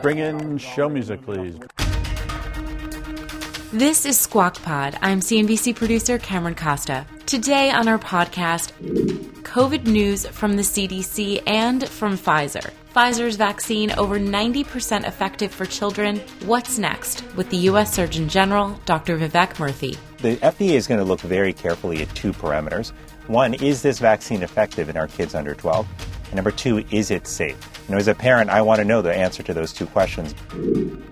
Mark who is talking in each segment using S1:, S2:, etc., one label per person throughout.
S1: Bring in show music, please.
S2: This is Squawk Pod. I'm CNBC producer Cameron Costa. Today on our podcast, COVID news from the CDC and from Pfizer. Pfizer's vaccine over 90% effective for children. What's next with the U.S. Surgeon General, Dr. Vivek Murthy?
S3: The FDA is going to look very carefully at two parameters. One, is this vaccine effective in our kids under 12? And number two, is it safe? You know, as a parent, I want to know the answer to those two questions.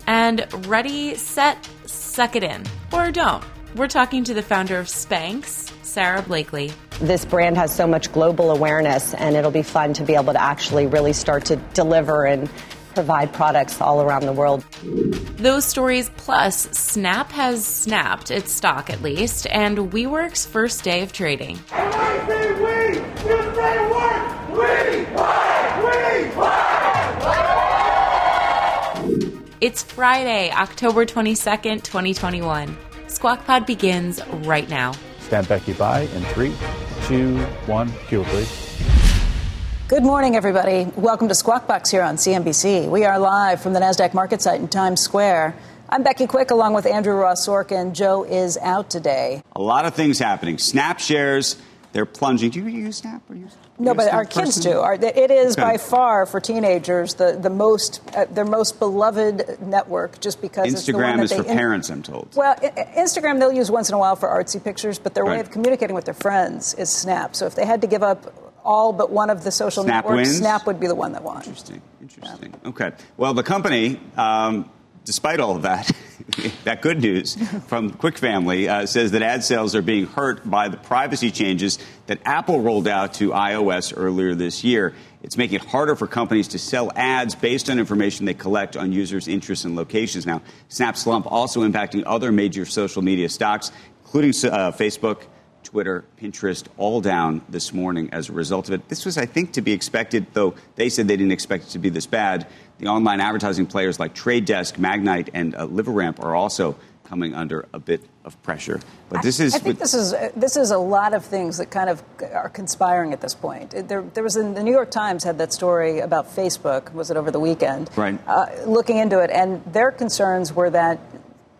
S2: And ready, set, suck it in. Or don't. We're talking to the founder of Spanx, Sara Blakely.
S4: This brand has so much global awareness, and it'll be fun to be able to actually really start to deliver and provide products all around the world.
S2: Those stories plus Snap has snapped its stock at least, and WeWork's first day of trading.
S5: And I say we, you say what? We, we, we.
S2: It's Friday, October 22nd, 2021. Squawk Pod begins right now.
S1: Stand Becky by in three, two, one. Cue, please.
S6: Good morning, everybody. Welcome to Squawk Box here on CNBC. We are live from the NASDAQ MarketSite in Times Square. I'm Becky Quick along with Andrew Ross Sorkin. Joe is out today.
S7: A lot of things happening. Snap shares, they're plunging. Do you use Snap or use
S6: no, but our kids person? do. Our, it is okay. by far for teenagers the the most uh, their most beloved network, just because
S7: Instagram
S6: is
S7: for in, parents. I'm told.
S6: Well, Instagram they'll use once in a while for artsy pictures, but their right. way of communicating with their friends is Snap. So if they had to give up all but one of the social
S7: Snap
S6: networks,
S7: wins?
S6: Snap would be the one that won.
S7: Interesting. Interesting. Yeah. Okay. Well, the company. Um, despite all of that, that good news from Quick family uh, says that ad sales are being hurt by the privacy changes that Apple rolled out to iOS earlier this year. It's making it harder for companies to sell ads based on information they collect on users' interests and locations. Now, Snap slump also impacting other major social media stocks, including uh, Facebook. Twitter, Pinterest, all down this morning as a result of it. This was, I think, to be expected, though they said they didn't expect it to be this bad. The online advertising players like Trade Desk, Magnite, and uh, LiveRamp are also coming under a bit of pressure. But this is.
S6: I, I think this is this is a lot of things that kind of are conspiring at this point. There, there was in the New York Times had that story about Facebook. Was it over the weekend?
S7: Right.
S6: Uh, looking into it, and their concerns were that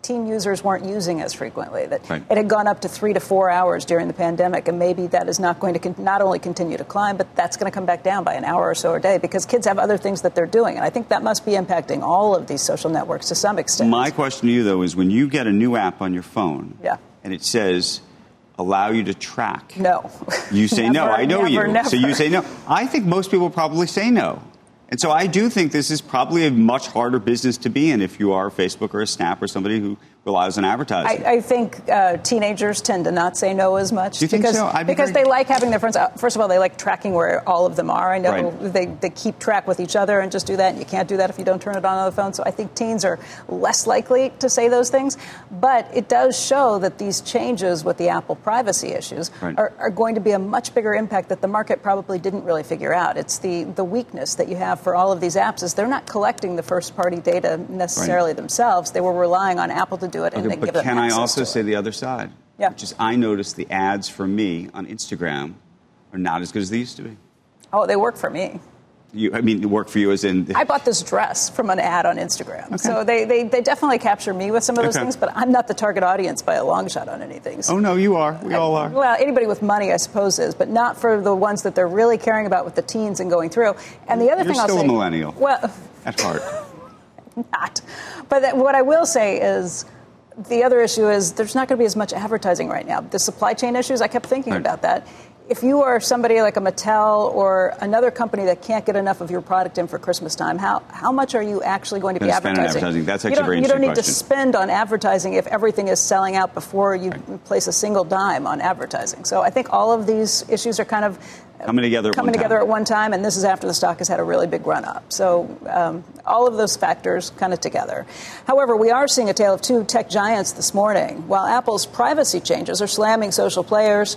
S6: teen users weren't using as frequently. That right. it had gone up to three to four hours during the pandemic, and maybe that is not going to con- not only continue to climb, but that's going to come back down by an hour or so a day because kids have other things that they're doing, and I think that must be impacting all of these social networks to some extent.
S7: My question to you though is when you get a new app on your phone,
S6: yeah.
S7: and it says allow you to track.
S6: No.
S7: You say
S6: never,
S7: no. I know
S6: never,
S7: you.
S6: Never.
S7: So you say no. I think most people probably say no. And so I do think this is probably a much harder business to be in if you are Facebook or a Snap or somebody who relies on advertising.
S6: I, I think uh, teenagers tend to not say no as much.
S7: Do you think
S6: because,
S7: so?
S6: Be because
S7: very...
S6: they like having their friends. Uh, first of all, they like tracking where all of them are. I know
S7: right.
S6: they, they keep track with each other and just do that. And you can't do that if you don't turn it on on the phone. So I think teens are less likely to say those things. But it does show that these changes with the Apple privacy issues
S7: right.
S6: are, are going to be a much bigger impact that the market probably didn't really figure out. It's the, the weakness that you have for all of these apps is they're not collecting the first party data necessarily
S7: right.
S6: themselves. They were relying on Apple to do it
S7: okay,
S6: then give them
S7: can I also
S6: say
S7: the other side?
S6: Yeah.
S7: Which is I notice the ads for me on Instagram are not as good as they used to be.
S6: Oh, they work for me.
S7: You, I mean, work for you as in.
S6: I bought this dress from an ad on Instagram.
S7: Okay.
S6: So they, they, they definitely capture me with some of those
S7: okay.
S6: things, but I'm not the target audience by a long shot on anything.
S7: So, oh, no, you are. We
S6: I,
S7: all are.
S6: Well, anybody with money, I suppose, is, but not for the ones that they're really caring about with the teens and going through. And the other
S7: You're
S6: thing I'll
S7: still
S6: say.
S7: a millennial.
S6: Well,
S7: at heart.
S6: not. But that, what I will say is the other issue is there's not going to be as much advertising right now. The supply chain issues, I kept thinking
S7: right.
S6: about that. If you are somebody like a Mattel or another company that can't get enough of your product in for Christmas time, how, how much are you actually going to be advertising?
S7: advertising? That's actually
S6: you
S7: very
S6: You don't need
S7: question.
S6: to spend on advertising if everything is selling out before you right. place a single dime on advertising. So I think all of these issues are kind of
S7: coming together.
S6: coming together
S7: time.
S6: at one time, and this is after the stock has had a really big run up. So um, all of those factors kind of together. However, we are seeing a tale of two tech giants this morning. While Apple's privacy changes are slamming social players,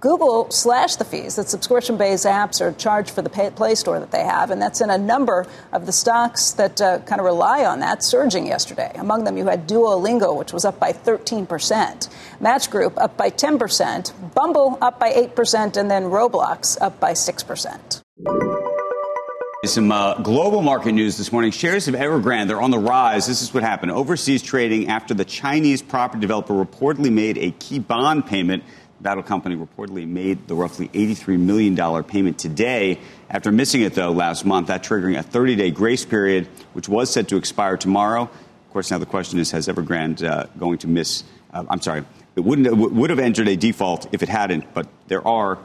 S6: Google slashed the fees that subscription based apps are charged for the Play Store that they have, and that's in a number of the stocks that uh, kind of rely on that surging yesterday. Among them, you had Duolingo, which was up by 13%, Match Group up by 10%, Bumble up by 8%, and then Roblox up by 6%.
S7: Some uh, global market news this morning. Shares of Evergrande, they're on the rise. This is what happened. Overseas trading after the Chinese property developer reportedly made a key bond payment. The battle company reportedly made the roughly $83 million payment today after missing it, though, last month. That triggering a 30 day grace period, which was set to expire tomorrow. Of course, now the question is has Evergrande uh, going to miss? Uh, I'm sorry, it wouldn't, it would have entered a default if it hadn't, but there are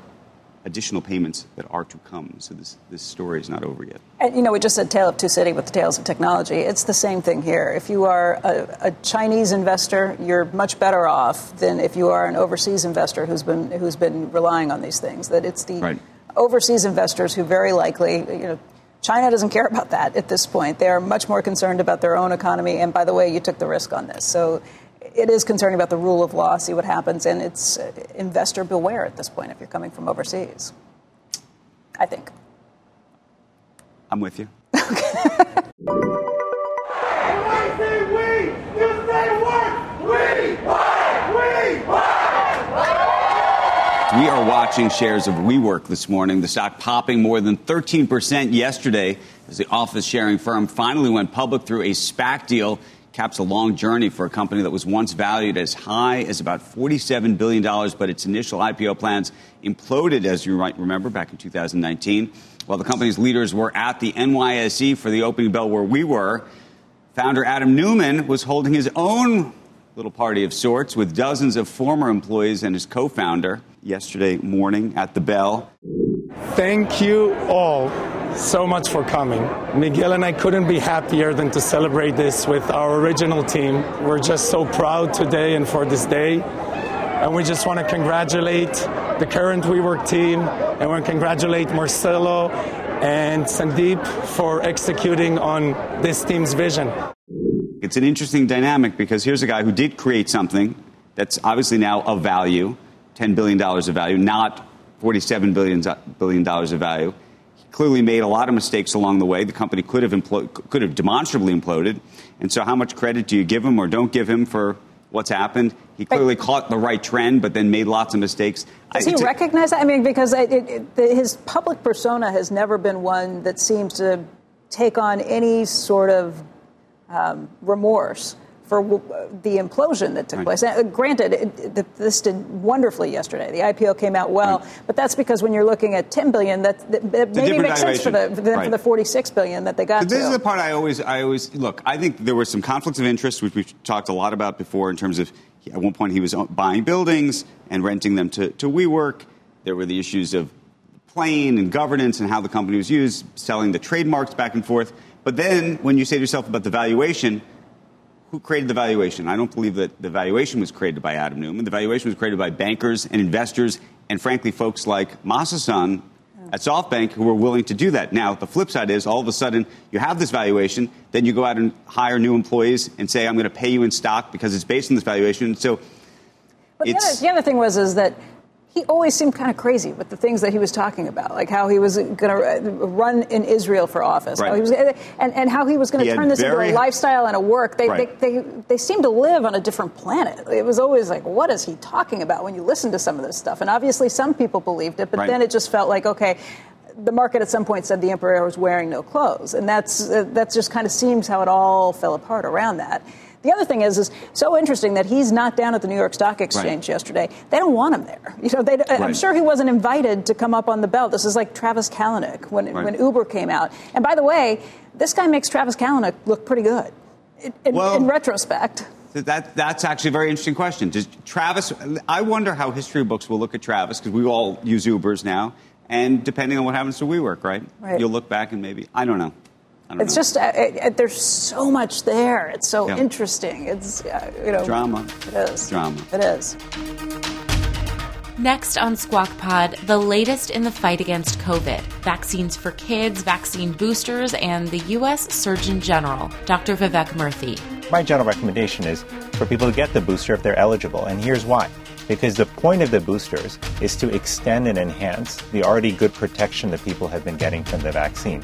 S7: additional payments that are to come. So this, this story is not over yet.
S6: And, you know, we just said tale of two cities with the tales of technology. It's the same thing here. If you are a, a, Chinese investor, you're much better off than if you are an overseas investor who's been who's been relying on these things. That it's the right. overseas investors who very likely, you know. China doesn't care about that at this point. They are much more concerned about their own economy. And by the way, you took the risk on this. So it is concerning about the rule of law, see what happens, and it's uh, investor beware at this point if you're coming from overseas. I think.
S7: I'm with you. We are watching shares of WeWork this morning. The stock popping more than 13% yesterday as the office sharing firm finally went public through a SPAC deal caps a long journey for a company that was once valued as high as about $47 billion, but its initial IPO plans imploded, as you might remember, back in 2019. While the company's leaders were at the NYSE for the opening bell where we were, founder Adam Neumann was holding his own little party of sorts with dozens of former employees and his co founder yesterday morning at the bell.
S8: Thank you all so much for coming. Miguel and I couldn't be happier than to celebrate this with our original team. We're just so proud today and for this day. And we just want to congratulate the current WeWork team and we want to congratulate Marcelo and Sandeep for executing on this team's vision.
S7: It's an interesting dynamic because here's a guy who did create something that's obviously now of value, $10 billion of value, not $47 uh, billion of value clearly made a lot of mistakes along the way. The company could have impl- could have demonstrably imploded. And so, how much credit do you give him or don't give him for what's happened? He clearly but, caught the right trend, but then made lots of mistakes.
S6: Does he recognize that? I mean, because it, it, the, his public persona has never been one that seems to take on any sort of um, remorse for the implosion that took right. place. Uh, granted, it, this did wonderfully yesterday. The IPO came out well, right. but that's because when you're looking at 10 billion, that, that, that maybe makes sense for the right. for the 46 billion that they got.
S7: this to. is the part I always, I always look. I think there were some conflicts of interest, which we've talked a lot about before, in terms of at one point he was buying buildings and renting them to, to WeWork. There were the issues of plane and governance and how the company was used, selling the trademarks back and forth. But then when you say to yourself about the valuation who created the valuation? I don't believe that the valuation was created by Adam Neumann. The valuation was created by bankers and investors, and frankly, folks like Masa at SoftBank who were willing to do that. Now, the flip side is all of a sudden you have this valuation, then you go out and hire new employees and say, I'm going to pay you in stock because it's based on this valuation. So,
S6: but the other, the other thing was is that he always seemed kind of crazy with the things that he was talking about, like how he was going to run in Israel for office, right. was, and, and how he was going to turn this very, into a lifestyle and a work. They, right. they, they, they seem to live on a different planet. It was always like, what is he talking about when you listen to some of this stuff? And obviously, some people believed it, but right. then it just felt like, okay, the market at some point said the emperor was wearing no clothes, and that's uh, that's just kind of seems how it all fell apart around that. The other thing is, is so interesting that he's not down at the New York Stock Exchange right. yesterday. They don't want him there. You know, they, right. I'm sure he wasn't invited to come up on the belt. This is like Travis Kalanick when right. when Uber came out. And by the way, this guy makes Travis Kalanick look pretty good. In, well, in retrospect.
S7: That, that's actually a very interesting question. Does Travis, I wonder how history books will look at Travis because we all use Ubers now. And depending on what happens to WeWork, right? right? You'll look back and maybe, I don't know
S6: it's
S7: know.
S6: just uh, it, it, there's so much there. It's so yeah. interesting. It's uh, you know
S7: drama.
S6: It is
S7: drama.
S6: It is.
S2: Next on Squawk Pod, the latest in the fight against COVID vaccines for kids, vaccine boosters, and the U.S. Surgeon General, Dr. Vivek Murthy.
S3: My general recommendation is for people to get the booster if they're eligible, and here's why. Because the point of the boosters is to extend and enhance the already good protection that people have been getting from the vaccine.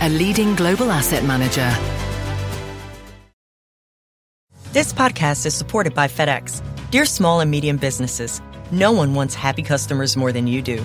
S9: a leading global asset manager.
S10: This podcast is supported by FedEx. Dear small and medium businesses, no one wants happy customers more than you do.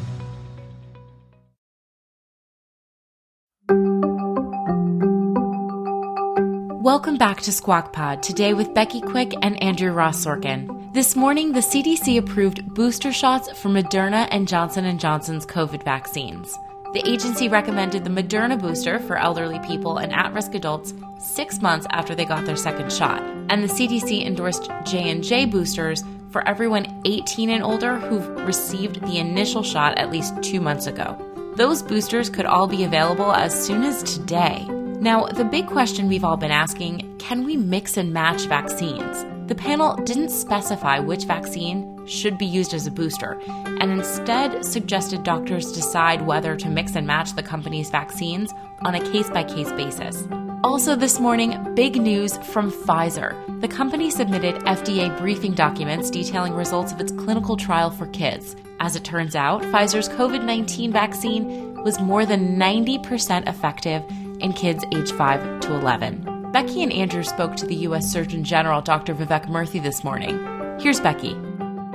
S2: Welcome back to Squawk Pod, today with Becky Quick and Andrew Ross Sorkin. This morning, the CDC approved booster shots for Moderna and Johnson & Johnson's COVID vaccines. The agency recommended the Moderna booster for elderly people and at-risk adults 6 months after they got their second shot, and the CDC endorsed J&J boosters for everyone 18 and older who've received the initial shot at least 2 months ago. Those boosters could all be available as soon as today. Now, the big question we've all been asking can we mix and match vaccines? The panel didn't specify which vaccine should be used as a booster, and instead suggested doctors decide whether to mix and match the company's vaccines on a case by case basis. Also, this morning, big news from Pfizer. The company submitted FDA briefing documents detailing results of its clinical trial for kids. As it turns out, Pfizer's COVID 19 vaccine was more than 90% effective in kids age 5 to 11. Becky and Andrew spoke to the U.S. Surgeon General, Dr. Vivek Murthy, this morning. Here's Becky.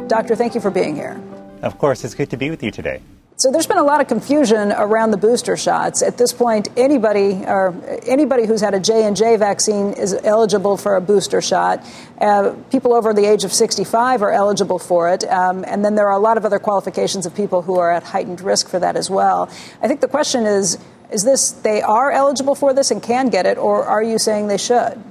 S6: Doctor, thank you for being here.
S3: Of course, it's good to be with you today.
S6: So there's been a lot of confusion around the booster shots. At this point, anybody or anybody who's had a J and J vaccine is eligible for a booster shot. Uh, people over the age of 65 are eligible for it, um, and then there are a lot of other qualifications of people who are at heightened risk for that as well. I think the question is: Is this they are eligible for this and can get it, or are you saying they should?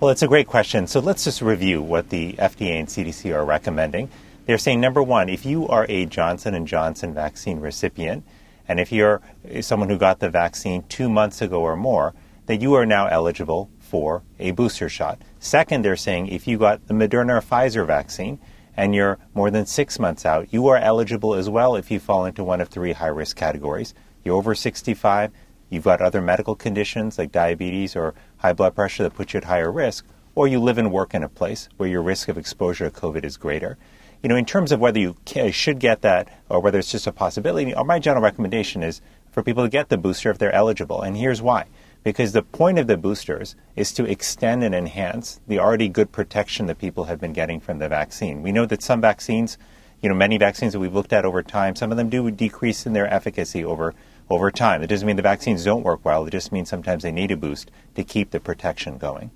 S3: Well, it's a great question. So let's just review what the FDA and CDC are recommending. They're saying number one, if you are a Johnson and Johnson vaccine recipient, and if you're someone who got the vaccine two months ago or more, that you are now eligible for a booster shot. Second, they're saying if you got the Moderna or Pfizer vaccine and you're more than six months out, you are eligible as well if you fall into one of three high risk categories. You're over 65, you've got other medical conditions like diabetes or high blood pressure that put you at higher risk, or you live and work in a place where your risk of exposure to COVID is greater you know, in terms of whether you should get that or whether it's just a possibility, uh, my general recommendation is for people to get the booster if they're eligible. And here's why. Because the point of the boosters is to extend and enhance the already good protection that people have been getting from the vaccine. We know that some vaccines, you know, many vaccines that we've looked at over time, some of them do decrease in their efficacy over over time. It doesn't mean the vaccines don't work well. It just means sometimes they need a boost to keep the protection going.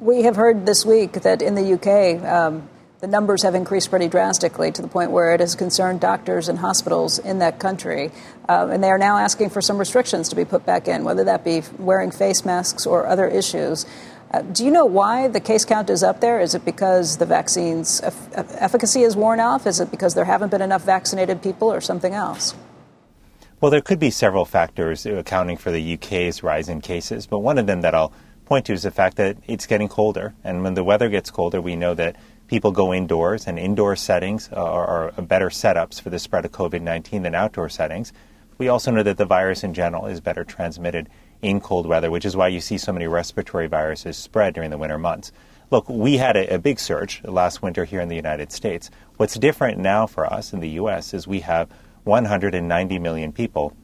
S6: We have heard this week that in the UK, um, the numbers have increased pretty drastically to the point where it has concerned doctors and hospitals in that country. Uh, and they are now asking for some restrictions to be put back in, whether that be wearing face masks or other issues. Uh, do you know why the case count is up there? Is it because the vaccine's efficacy is worn off? Is it because there haven't been enough vaccinated people or something else?
S3: Well, there could be several factors accounting for the UK's rise in cases, but one of them that I'll point to is the fact that it's getting colder. And when the weather gets colder, we know that people go indoors, and indoor settings are, are better setups for the spread of COVID 19 than outdoor settings. We also know that the virus in general is better transmitted in cold weather, which is why you see so many respiratory viruses spread during the winter months. Look, we had a, a, big surge last winter here in the United States. What's different now for us in the U.S. is we have 190 million people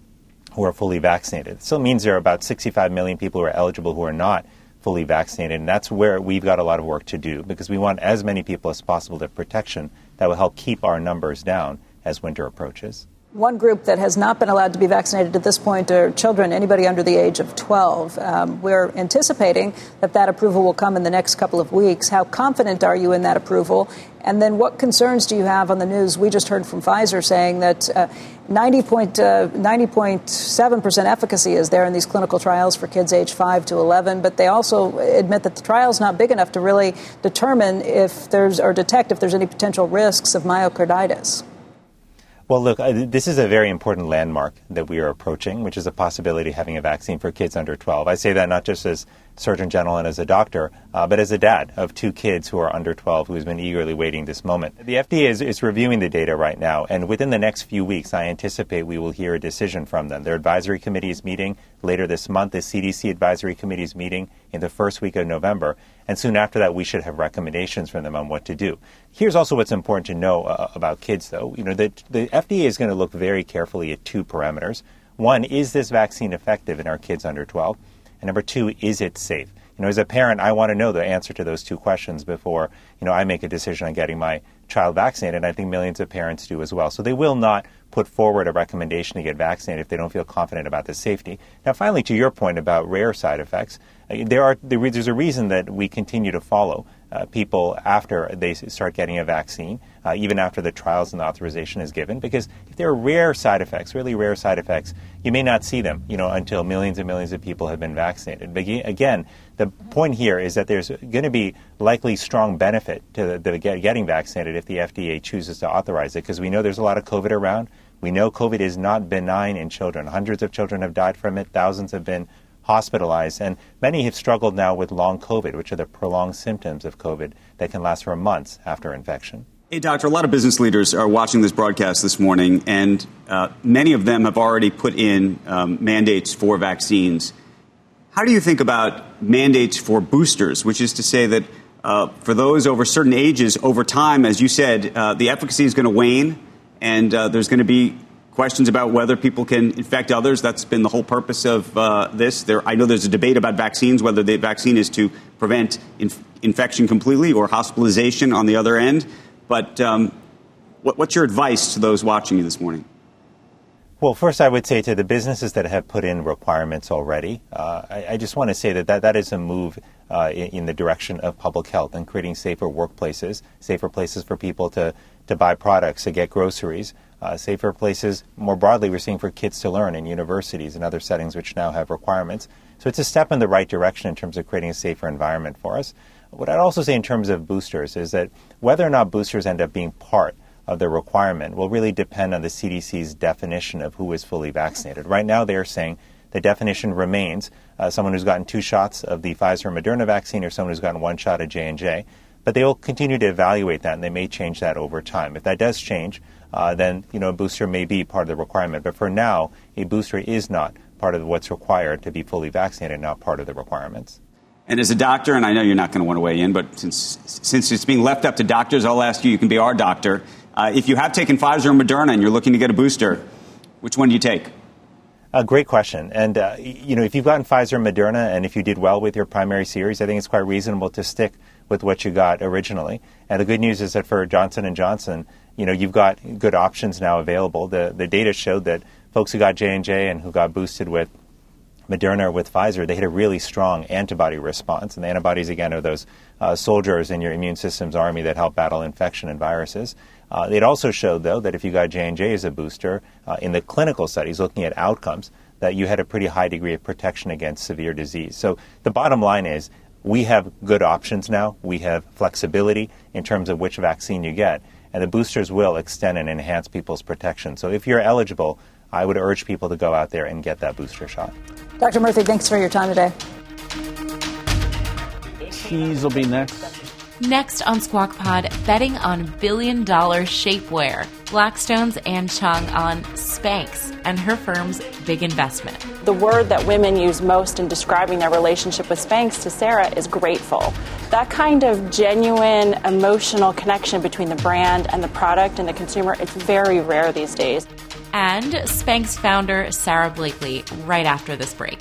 S3: who are fully vaccinated. It still means there are about 65 million people who are eligible who are not fully vaccinated. And that's where we've got a lot of work to do because we want as many people as possible to have protection that will help keep our numbers down as winter approaches.
S6: One group that has not been allowed to be vaccinated at this point are children, anybody under the age of 12. Um, we're anticipating that that approval will come in the next couple of weeks. How confident are you in that approval? And then what concerns do you have on the news? We just heard from Pfizer saying that uh, 90.7% uh, efficacy is there in these clinical trials for kids age 5 to 11, but they also admit that the trial is not big enough to really determine if there's or detect if there's any potential risks of myocarditis.
S3: Well, look, this is a very important landmark that we are approaching, which is a possibility of having a vaccine for kids under 12. I say that not just as Surgeon General and as a doctor, uh, but as a dad of two kids who are under 12 who's been eagerly waiting this moment. The FDA is, is reviewing the data right now, and within the next few weeks, I anticipate we will hear a decision from them. Their advisory committee is meeting later this month. The CDC advisory committee is meeting in the first week of November. And soon after that, we should have recommendations from them on what to do. Here's also what's important to know uh, about kids, though. You know, the, the FDA is going to look very carefully at two parameters. One, is this vaccine effective in our kids under 12? And number two, is it safe? You know, as a parent, I want to know the answer to those two questions before, you know, I make a decision on getting my child vaccinated. And I think millions of parents do as well. So they will not put forward a recommendation to get vaccinated if they don't feel confident about the safety. Now, finally, to your point about rare side effects, there are there's a reason that we continue to follow uh, people after they start getting a vaccine, uh, even after the trials and the authorization is given, because if there are rare side effects, really rare side effects, you may not see them, you know, until millions and millions of people have been vaccinated. But again, the point here is that there's going to be likely strong benefit to the, the getting vaccinated if the FDA chooses to authorize it, because we know there's a lot of COVID around. We know COVID is not benign in children. Hundreds of children have died from it. Thousands have been hospitalized, and many have struggled now with long COVID, which are the prolonged symptoms of COVID that can last for months after infection.
S7: Hey, doctor, a lot of business leaders are watching this broadcast this morning, and uh, many of them have already put in um, mandates for vaccines. How do you think about mandates for boosters, which is to say that uh, for those over certain ages, over time, as you said, uh, the efficacy is going to wane, and uh, there's going to be questions about whether people can infect others. That's been the whole purpose of uh, this. There, I know there's a debate about vaccines, whether the vaccine is to prevent inf- infection completely or hospitalization on the other end. But um, what, what's your advice to those watching you this morning?
S3: Well, first, I would say to the businesses that have put in requirements already, uh, I, I, just want to say that that, that is a move uh, in, in, the direction of public health and creating safer workplaces, safer places for people to, to buy products, to get groceries, uh, safer places more broadly we're seeing for kids to learn in universities and other settings which now have requirements. So it's a step in the right direction in terms of creating a safer environment for us. What I'd also say in terms of boosters is that whether or not boosters end up being part of the requirement will really depend on the CDC's definition of who is fully vaccinated. Right now, they are saying the definition remains uh, someone who's gotten two shots of the Pfizer or Moderna vaccine or someone who's gotten one shot of J and J. But they will continue to evaluate that, and they may change that over time. If that does change, uh, then you know a booster may be part of the requirement. But for now, a booster is not part of what's required to be fully vaccinated, not part of the requirements.
S7: And as a doctor, and I know you're not going to want to weigh in, but since since it's being left up to doctors, I'll ask you. You can be our doctor. Uh, if you have taken Pfizer or Moderna and you're looking to get a booster, which one do you take?
S3: A great question. And, uh, you know, if you've gotten Pfizer and Moderna and if you did well with your primary series, I think it's quite reasonable to stick with what you got originally. And the good news is that for Johnson & Johnson, you know, you've got good options now available. The, the data showed that folks who got J&J and who got boosted with Moderna or with Pfizer, they had a really strong antibody response. And the antibodies, again, are those uh, soldiers in your immune system's army that help battle infection and viruses. Uh, it also showed, though, that if you got J&J as a booster, uh, in the clinical studies looking at outcomes, that you had a pretty high degree of protection against severe disease. So the bottom line is we have good options now. We have flexibility in terms of which vaccine you get, and the boosters will extend and enhance people's protection. So if you're eligible, I would urge people to go out there and get that booster shot.
S6: Dr. Murphy, thanks for your time today.
S1: Cheese will be next.
S2: Next on Squawk Pod, betting on billion dollar shapewear. Blackstone's Ann Chung on Spanx and her firm's big investment.
S11: The word that women use most in describing their relationship with Spanx to Sara is grateful. That kind of genuine emotional connection between the brand and the product and the consumer, it's very rare these days.
S2: And Spanx founder Sara Blakely right after this break.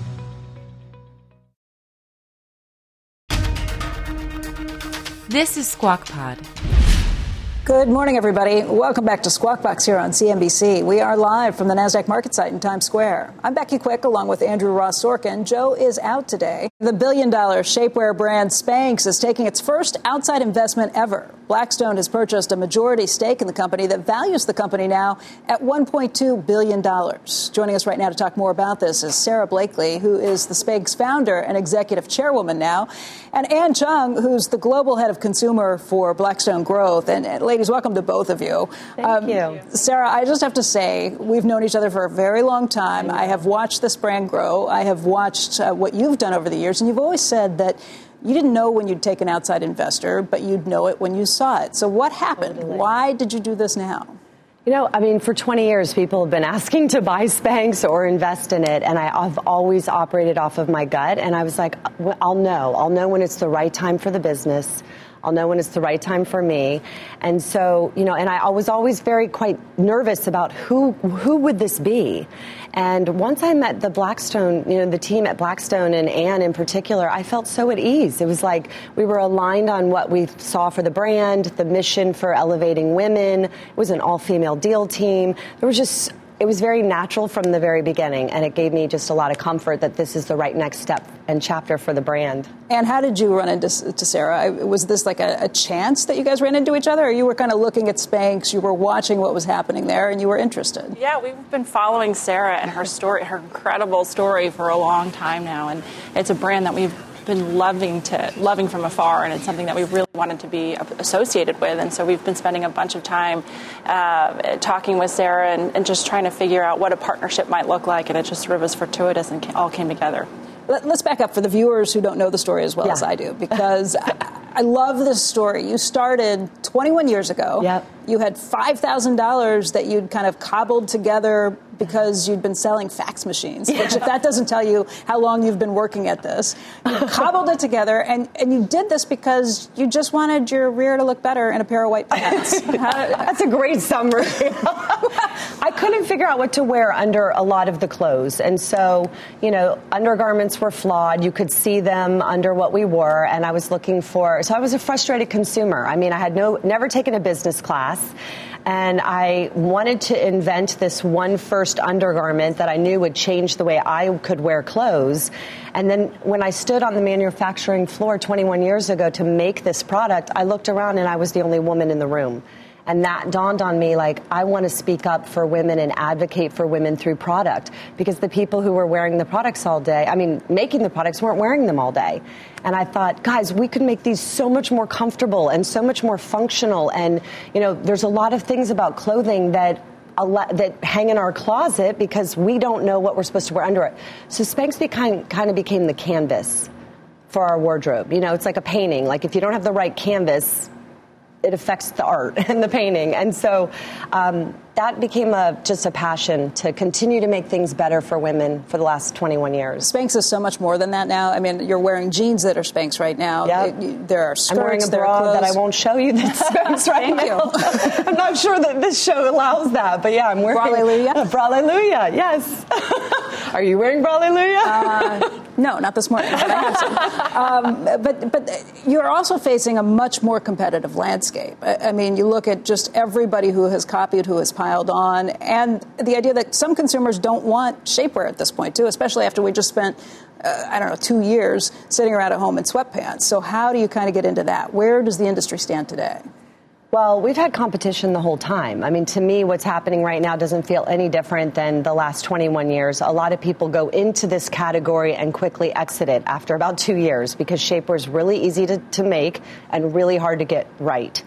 S2: This is Squawk Pod.
S6: Good morning, everybody. Welcome back to Squawk Box here on CNBC. We are live from the NASDAQ MarketSite in Times Square. I'm Becky Quick along with Andrew Ross Sorkin. Joe is out today. The billion dollar shapewear brand Spanx is taking its first outside investment ever. Blackstone has purchased a majority stake in the company that values the company now at $1.2 billion. Joining us right now to talk more about this is Sara Blakely, who is the Spanx founder and executive chairwoman now, and Ann Chung, who's the global head of consumer for Blackstone Growth. And, and ladies, welcome to both of you.
S4: Thank um, you.
S6: Sara, I just have to say, we've known each other for a very long time. I have watched this brand grow. I have watched uh, what you've done over the years, and you've always said that you didn't know when you'd take an outside investor, but you'd know it when you saw it. So what happened? Totally. Why did you do this now?
S4: You know, I mean, for 20 years, people have been asking to buy Spanx or invest in it, and I've always operated off of my gut. And I was like, I'll know. I'll know when it's the right time for the business. I'll know when it's the right time for me. And so, you know, and I was always very quite nervous about who who would this be. And once I met the Blackstone, you know, the team at Blackstone and Ann in particular, I felt so at ease. It was like we were aligned on what we saw for the brand, the mission for elevating women. It was an all-female deal team. There was just it was very natural from the very beginning, and it gave me just a lot of comfort that this is the right next step and chapter for the brand.
S6: And how did you run into to Sara? Was this like a, a chance that you guys ran into each other, or you were kind of looking at Spanx, you were watching what was happening there, and you were interested?
S11: Yeah, we've been following Sara and her story, her incredible story, for a long time now, and it's a brand that we've been loving to loving from afar, and it's something that we really wanted to be associated with. And so we've been spending a bunch of time uh, talking with Sara and, and, just trying to figure out what a partnership might look like. And it just sort of was fortuitous and all came together.
S6: Let, us back up for the viewers who don't know the story as well yeah. as I do, because I, I, love this story. You started 21 years ago.
S4: Yep.
S6: You had $5,000 that you'd kind of cobbled together because you'd been selling fax machines, yeah. which if that doesn't tell you how long you've been working at this, you cobbled it together and, and you did this because you just wanted your rear to look better in a pair of white pants.
S4: That's a great summary. I couldn't figure out what to wear under a lot of the clothes. And so, you know, undergarments were flawed. You could see them under what we wore. And I was looking for, so I was a frustrated consumer. I mean, I had no, never taken a business class and I wanted to invent this one first undergarment that I knew would change the way I could wear clothes. And then when I stood on the manufacturing floor 21 years ago to make this product, I looked around and I was the only woman in the room. And that dawned on me like, I want to speak up for women and advocate for women through product because the people who were wearing the products all day, I mean, making the products weren't wearing them all day. And I thought, guys, we could make these so much more comfortable and so much more functional. And, you know, there's a lot of things about clothing that that hang in our closet because we don't know what we're supposed to wear under it. So Spanx became, kind of became the canvas for our wardrobe. You know, it's like a painting. Like if you don't have the right canvas, it affects the art and the painting. And so um, that became a, just a passion to continue to make things better for women for the last 21 years.
S6: Spanx is so much more than that now. I mean, you're wearing jeans that are Spanx right now.
S4: Yep.
S6: there are skirts,
S4: I'm wearing a bra that I won't show you that's Spanx right now. I'm not sure that this show allows that, but yeah, I'm wearing
S6: Bra-llelujah.
S4: Bra-llelujah, yes. are you wearing Bra-llelujah? Uh,
S6: no, not this morning, but I have some. Um, but, but you're also facing a much more competitive landscape. I, I mean, you look at just everybody who has copied, who has piled on, and the idea that some consumers don't want shapewear at this point, too, especially after we just spent uh, I don't know, two years sitting around at home in sweatpants. So, how do you kind of get into that? Where does the industry stand today?
S4: Well, we've had competition the whole time. I mean, to me, what's happening right now doesn't feel any different than the last 21 years. A lot of people go into this category and quickly exit it after about two years because shapewear is really easy to, to make and really hard to get right.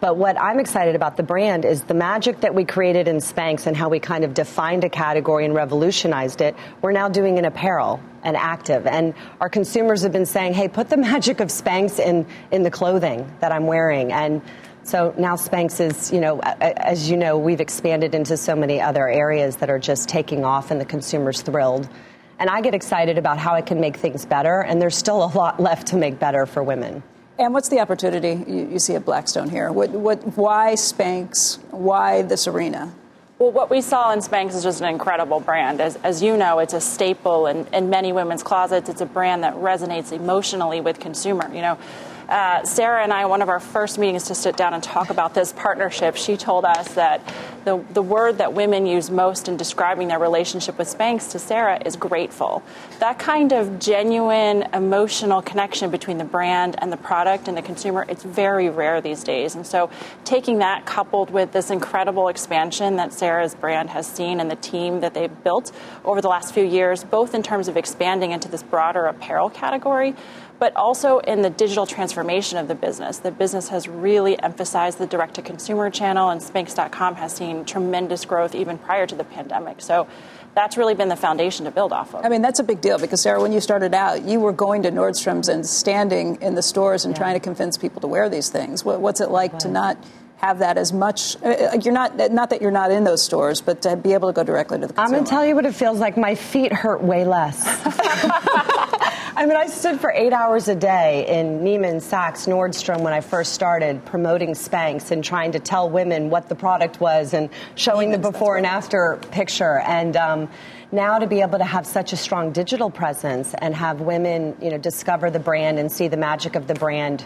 S4: But what I'm excited about the brand is the magic that we created in Spanx and how we kind of defined a category and revolutionized it. We're now doing in apparel and active. And our consumers have been saying, hey, put the magic of Spanx in, in the clothing that I'm wearing. And so now Spanx is, you know, as you know, we've expanded into so many other areas that are just taking off and the consumer's thrilled. And I get excited about how it can make things better, and there's still a lot left to make better for women.
S6: And what's the opportunity you, you see at Blackstone here? What, what, why Spanx? Why this arena?
S11: Well, what we saw in Spanx is just an incredible brand. As, as you know, it's a staple in, in many women's closets. It's a brand that resonates emotionally with consumer. You know, uh, Sara and I, one of our first meetings to sit down and talk about this partnership, she told us that the, the word that women use most in describing their relationship with Spanx to Sara is grateful. That kind of genuine emotional connection between the brand and the product and the consumer, it's very rare these days. And so taking that coupled with this incredible expansion that Sara's brand has seen and the team that they've built over the last few years, both in terms of expanding into this broader apparel category, but also in the digital transformation of the business. The business has really emphasized the direct to consumer channel, and Spanx.com has seen tremendous growth even prior to the pandemic. So that's really been the foundation to build off of.
S6: I mean, that's a big deal because, Sara, when you started out, you were going to Nordstrom's and standing in the stores and yeah. trying to convince people to wear these things. What's it like right. to not have that as much. Uh, uh, you're not not that you're not in those stores, but to be able to go directly to the consumer.
S4: I'm going to tell you what it feels like. My feet hurt way less. I mean, I stood for eight hours a day in Neiman Saks, Nordstrom when I first started promoting Spanx and trying to tell women what the product was and showing Neiman's, the before and after picture. And um, now to be able to have such a strong digital presence and have women, you know, discover the brand and see the magic of the brand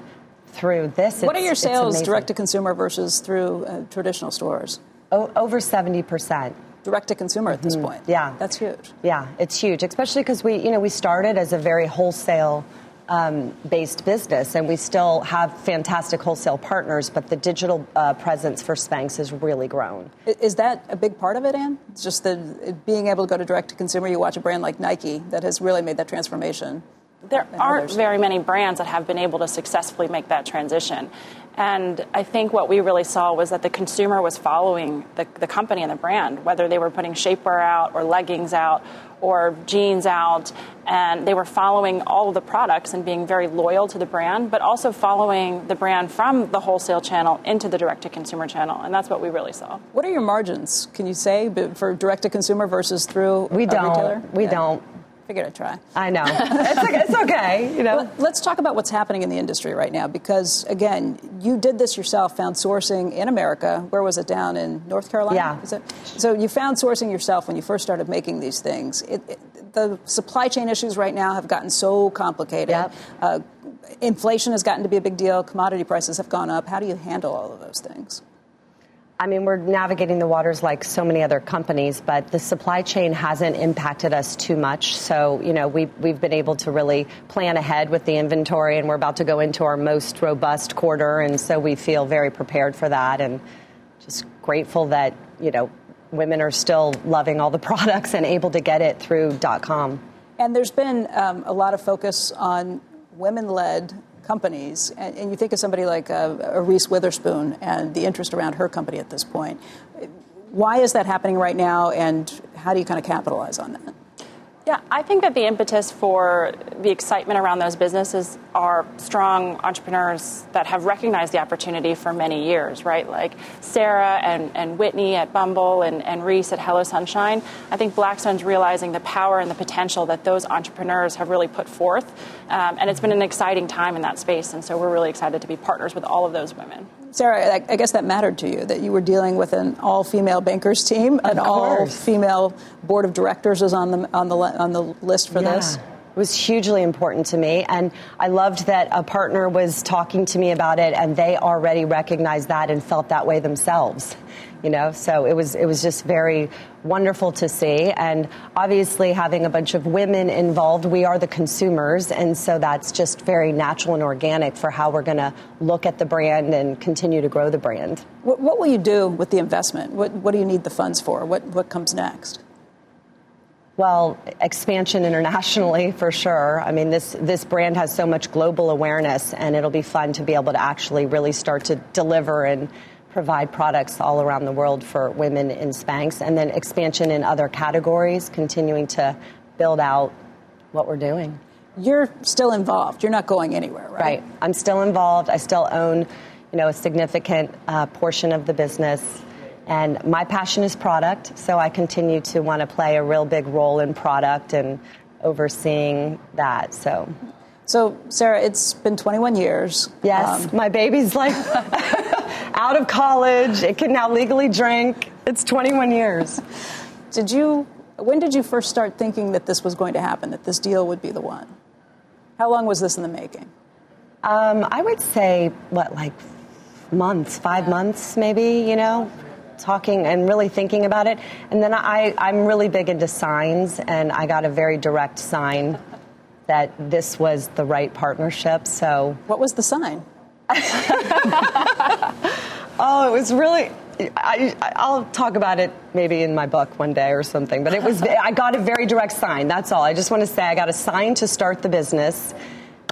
S4: through this.
S6: What are your sales direct to consumer versus through uh, traditional stores?
S4: O- over 70%
S6: direct to consumer at this mm-hmm. point.
S4: Yeah,
S6: that's huge.
S4: Yeah, it's huge, especially because we, you know, we started as a very wholesale. Um, based business, and we still have fantastic wholesale partners, but the digital uh, presence for Spanx has really grown.
S6: Is that a big part of it, Ann? It's just the being able to go to direct to consumer. You watch a brand like Nike that has really made that transformation
S11: there aren't others. very many brands that have been able to successfully make that transition. And I think what we really saw was that the consumer was following the, the company and the brand, whether they were putting shapewear out or leggings out or jeans out, and they were following all of the products and being very loyal to the brand, but also following the brand from the wholesale channel into the direct to consumer channel. And that's what we really saw.
S6: What are your margins, can you say, for direct to consumer versus through
S4: we don't.
S6: retailer?
S4: We yeah. don't
S6: figured I'd try.
S4: I know. it's, okay, it's okay. You know.
S6: Well, let's talk about what's happening in the industry right now because, again, you did this yourself, found sourcing in America. Where was it? Down in North Carolina?
S4: Yeah.
S6: Is it? So you found sourcing yourself when you first started making these things. It, it, the supply chain issues right now have gotten so complicated.
S4: Yep.
S6: Uh, inflation has gotten to be a big deal. Commodity prices have gone up. How do you handle all of those things?
S4: I mean, we're navigating the waters like so many other companies, but the supply chain hasn't impacted us too much. So, you know, we've, we've been able to really plan ahead with the inventory, and we're about to go into our most robust quarter. And so we feel very prepared for that and just grateful that, you know, women are still loving all the products and able to get it through dot .com.
S6: And there's been um, a lot of focus on women led companies, and, and you think of somebody like uh, a Reese Witherspoon and the interest around her company at this point. Why is that happening right now, and how do you kind of capitalize on that?
S11: Yeah, I think that the impetus for the excitement around those businesses are strong entrepreneurs that have recognized the opportunity for many years, right? Like Sara and, and Whitney at Bumble and, and Reese at Hello Sunshine. I think Blackstone's realizing the power and the potential that those entrepreneurs have really put forth. Um, and it's been an exciting time in that space. And so we're really excited to be partners with all of those women.
S6: Sara, I, guess that mattered to you that you were dealing with an all-female bankers team, an all-female board of directors is on the on the on the list for
S4: yeah.
S6: this.
S4: It was hugely important to me, and I loved that a partner was talking to me about it, and they already recognized that and felt that way themselves. You know, so it was it was just very wonderful to see, and obviously having a bunch of women involved, we are the consumers, and so that's just very natural and organic for how we're going to look at the brand and continue to grow the brand.
S6: What, what will you do with the investment? What what do you need the funds for? What what comes next?
S4: Well, expansion internationally for sure. I mean, this this brand has so much global awareness, and it'll be fun to be able to actually really start to deliver and provide products all around the world for women in Spanx, and then expansion in other categories, continuing to build out what we're doing.
S6: You're still involved. You're not going anywhere, right?
S4: Right. I'm still involved. I still own, you know, a significant uh, portion of the business. And my passion is product, so I continue to want to play a real big role in product and overseeing that. So,
S6: so Sara, it's been 21 years.
S4: Yes, um, my baby's like out of college. It can now legally drink. It's 21 years.
S6: Did you? When did you first start thinking that this was going to happen? That this deal would be the one? How long was this in the making?
S4: Um, I would say what, like months, five months, maybe. You know, talking and really thinking about it. And then I, I'm really big into signs, and I got a very direct sign that this was the right partnership. So,
S6: what was the sign?
S4: oh, it was really. I, will talk about it maybe in my book one day or something. But it was. I got a very direct sign. That's all. I just want to say I got a sign to start the business,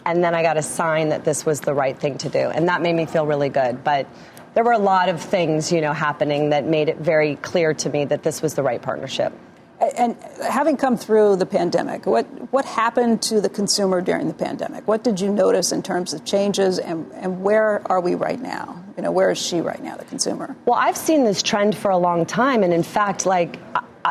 S4: and then I got a sign that this was the right thing to do, and that made me feel really good. But there were a lot of things, you know, happening that made it very clear to me that this was the right partnership.
S6: And having come through the pandemic, what, what happened to the consumer during the pandemic? What did you notice in terms of changes, and, and where are we right now? You know, where is she right now, the consumer?
S4: Well, I've seen this trend for a long time, and in fact, like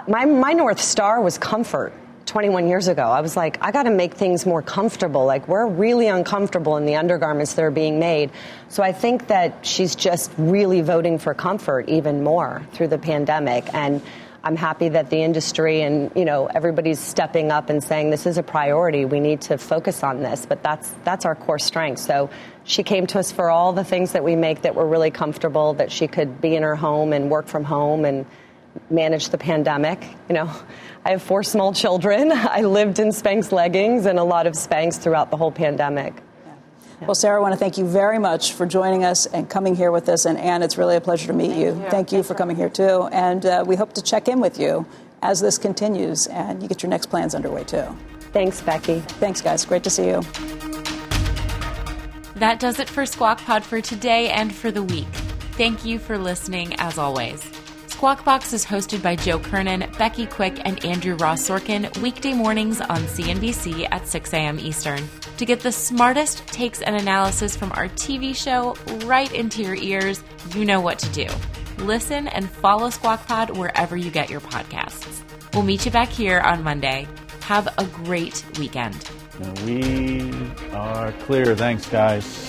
S4: my, my North Star was comfort. 21 years ago. I was like, I got to make things more comfortable. Like, we're really uncomfortable in the undergarments that are being made. So I think that she's just really voting for comfort even more through the pandemic. And I'm happy that the industry and you know everybody's stepping up and saying this is a priority. We need to focus on this, but that's that's our core strength. So she came to us for all the things that we make that were really comfortable, that she could be in her home and work from home and manage the pandemic. You know, I have four small children. I lived in Spanx leggings and a lot of Spanx throughout the whole pandemic.
S6: Well, Sara, I want to thank you very much for joining us and coming here with us. And Ann, it's really a pleasure to meet thank you. you. Thank you for coming here, too. And uh, we hope to check in with you as this continues and you get your next plans underway, too.
S4: Thanks, Becky.
S6: Thanks, guys. Great to see you.
S2: That does it for Squawk Pod for today and for the week. Thank you for listening, as always. Squawk Box is hosted by Joe Kernan, Becky Quick, and Andrew Ross Sorkin weekday mornings on CNBC at 6 a.m. Eastern. To get the smartest takes and analysis from our TV show right into your ears, you know what to do. Listen and follow Squawk Pod wherever you get your podcasts. We'll meet you back here on Monday. Have a great weekend.
S1: We are clear. Thanks, guys.